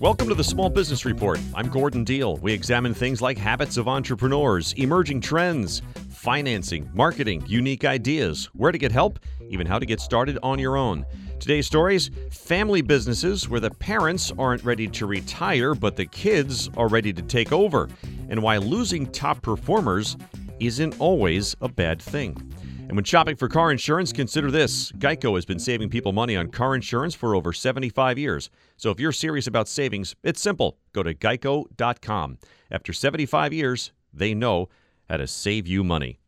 Welcome to the Small Business Report. I'm Gordon Deal. We examine things like habits of entrepreneurs, emerging trends, financing, marketing, unique ideas, where to get help, even how to get started on your own. Today's stories family businesses where the parents aren't ready to retire, but the kids are ready to take over, and why losing top performers isn't always a bad thing. And when shopping for car insurance, consider this Geico has been saving people money on car insurance for over 75 years. So if you're serious about savings, it's simple. Go to geico.com. After 75 years, they know how to save you money.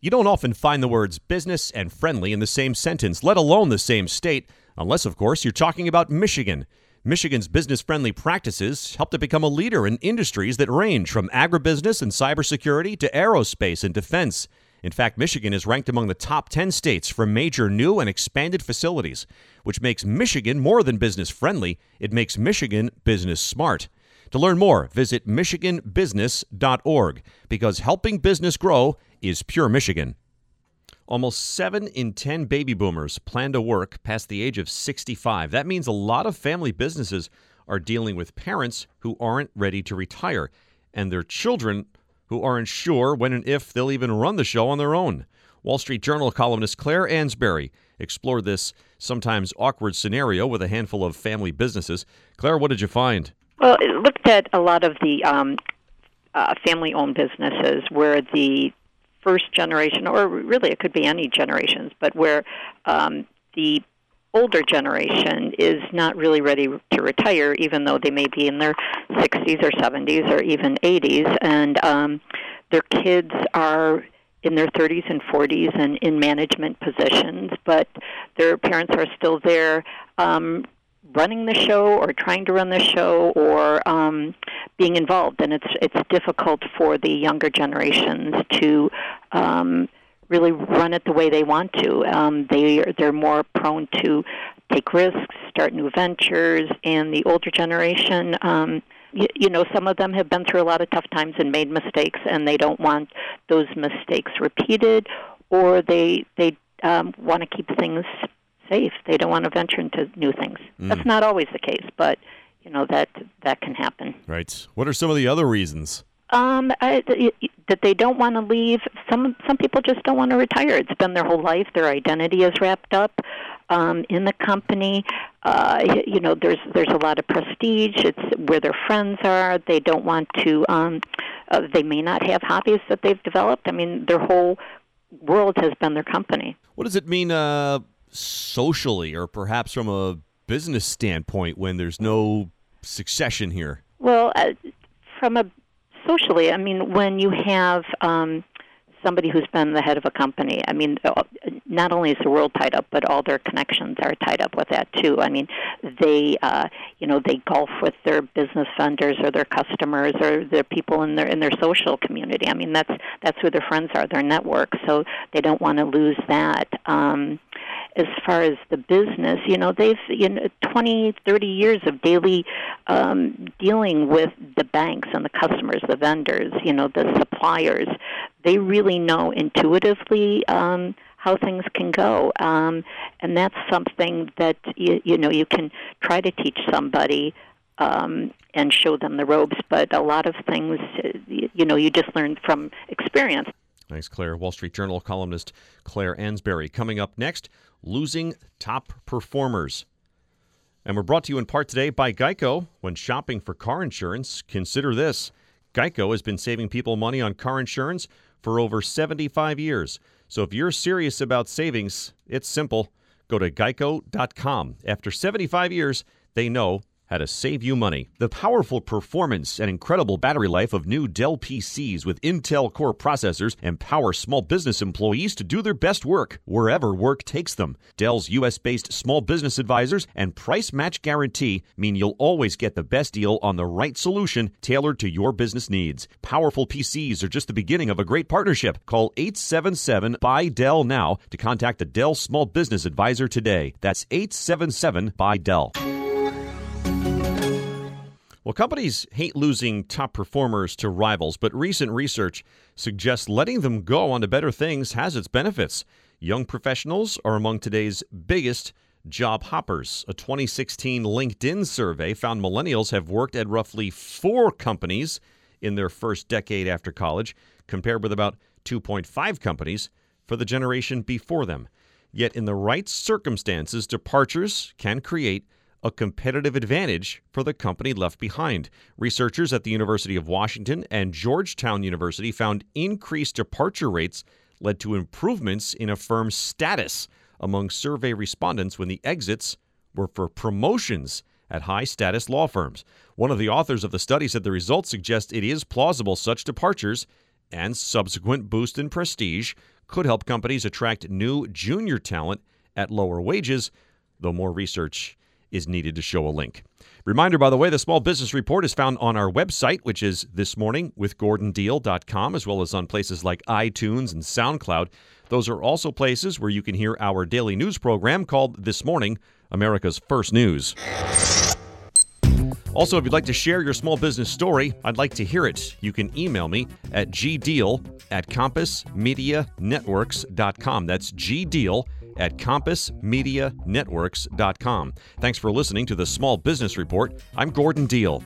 You don't often find the words business and friendly in the same sentence, let alone the same state, unless, of course, you're talking about Michigan. Michigan's business friendly practices helped it become a leader in industries that range from agribusiness and cybersecurity to aerospace and defense. In fact, Michigan is ranked among the top 10 states for major new and expanded facilities, which makes Michigan more than business friendly, it makes Michigan business smart. To learn more, visit MichiganBusiness.org because helping business grow is pure Michigan. Almost 7 in 10 baby boomers plan to work past the age of 65. That means a lot of family businesses are dealing with parents who aren't ready to retire, and their children who aren't sure when and if they'll even run the show on their own. Wall Street Journal columnist Claire Ansberry explored this sometimes awkward scenario with a handful of family businesses. Claire, what did you find? Well, it looked at a lot of the um, uh, family owned businesses where the first generation, or really it could be any generations, but where um, the older generation is not really ready to retire, even though they may be in their 60s or 70s or even 80s, and um, their kids are in their 30s and 40s and in management positions, but their parents are still there. Um, running the show or trying to run the show or um, being involved and it's it's difficult for the younger generations to um, really run it the way they want to. Um, they they're more prone to take risks, start new ventures, and the older generation. Um, you, you know, some of them have been through a lot of tough times and made mistakes, and they don't want those mistakes repeated, or they they um, want to keep things safe. They don't want to venture into new things. Mm. That's not always the case, but you know that that can happen. Right. What are some of the other reasons? Um, I, that they don't want to leave. Some some people just don't want to retire. It's been their whole life. Their identity is wrapped up um, in the company. Uh, you know, there's there's a lot of prestige. It's where their friends are. They don't want to. Um, uh, they may not have hobbies that they've developed. I mean, their whole world has been their company. What does it mean uh, socially, or perhaps from a business standpoint, when there's no succession here? Well, uh, from a socially, I mean, when you have um, somebody who's been the head of a company, I mean, uh, not only is the world tied up, but all their connections are tied up with that too. I mean, they, uh, you know, they golf with their business vendors or their customers or their people in their in their social community. I mean, that's that's who their friends are, their network. So they don't want to lose that. Um, as far as the business, you know, they've you know 20, 30 years of daily um, dealing with the banks and the customers, the vendors, you know, the suppliers. They really know intuitively um, how things can go, um, and that's something that you, you know you can try to teach somebody. Um, and show them the ropes, but a lot of things, you know, you just learn from experience. Thanks, Claire. Wall Street Journal columnist Claire Ansberry. Coming up next, losing top performers. And we're brought to you in part today by Geico. When shopping for car insurance, consider this Geico has been saving people money on car insurance for over 75 years. So if you're serious about savings, it's simple. Go to geico.com. After 75 years, they know how to save you money. The powerful performance and incredible battery life of new Dell PCs with Intel Core processors empower small business employees to do their best work wherever work takes them. Dell's US based small business advisors and price match guarantee mean you'll always get the best deal on the right solution tailored to your business needs. Powerful PCs are just the beginning of a great partnership. Call 877 by Dell now to contact a Dell Small Business Advisor today. That's 877 by Dell. Well, companies hate losing top performers to rivals, but recent research suggests letting them go onto better things has its benefits. Young professionals are among today's biggest job hoppers. A 2016 LinkedIn survey found millennials have worked at roughly four companies in their first decade after college, compared with about 2.5 companies for the generation before them. Yet, in the right circumstances, departures can create a competitive advantage for the company left behind. Researchers at the University of Washington and Georgetown University found increased departure rates led to improvements in a firm's status among survey respondents when the exits were for promotions at high status law firms. One of the authors of the study said the results suggest it is plausible such departures and subsequent boost in prestige could help companies attract new junior talent at lower wages, though more research is needed to show a link. Reminder, by the way, the Small Business Report is found on our website, which is thismorningwithgordondeal.com, as well as on places like iTunes and SoundCloud. Those are also places where you can hear our daily news program called This Morning, America's First News. Also, if you'd like to share your small business story, I'd like to hear it. You can email me at gdeal at compassmedianetworks.com. That's gdeal at compassmedianetworks.com. Thanks for listening to the Small Business Report. I'm Gordon Deal.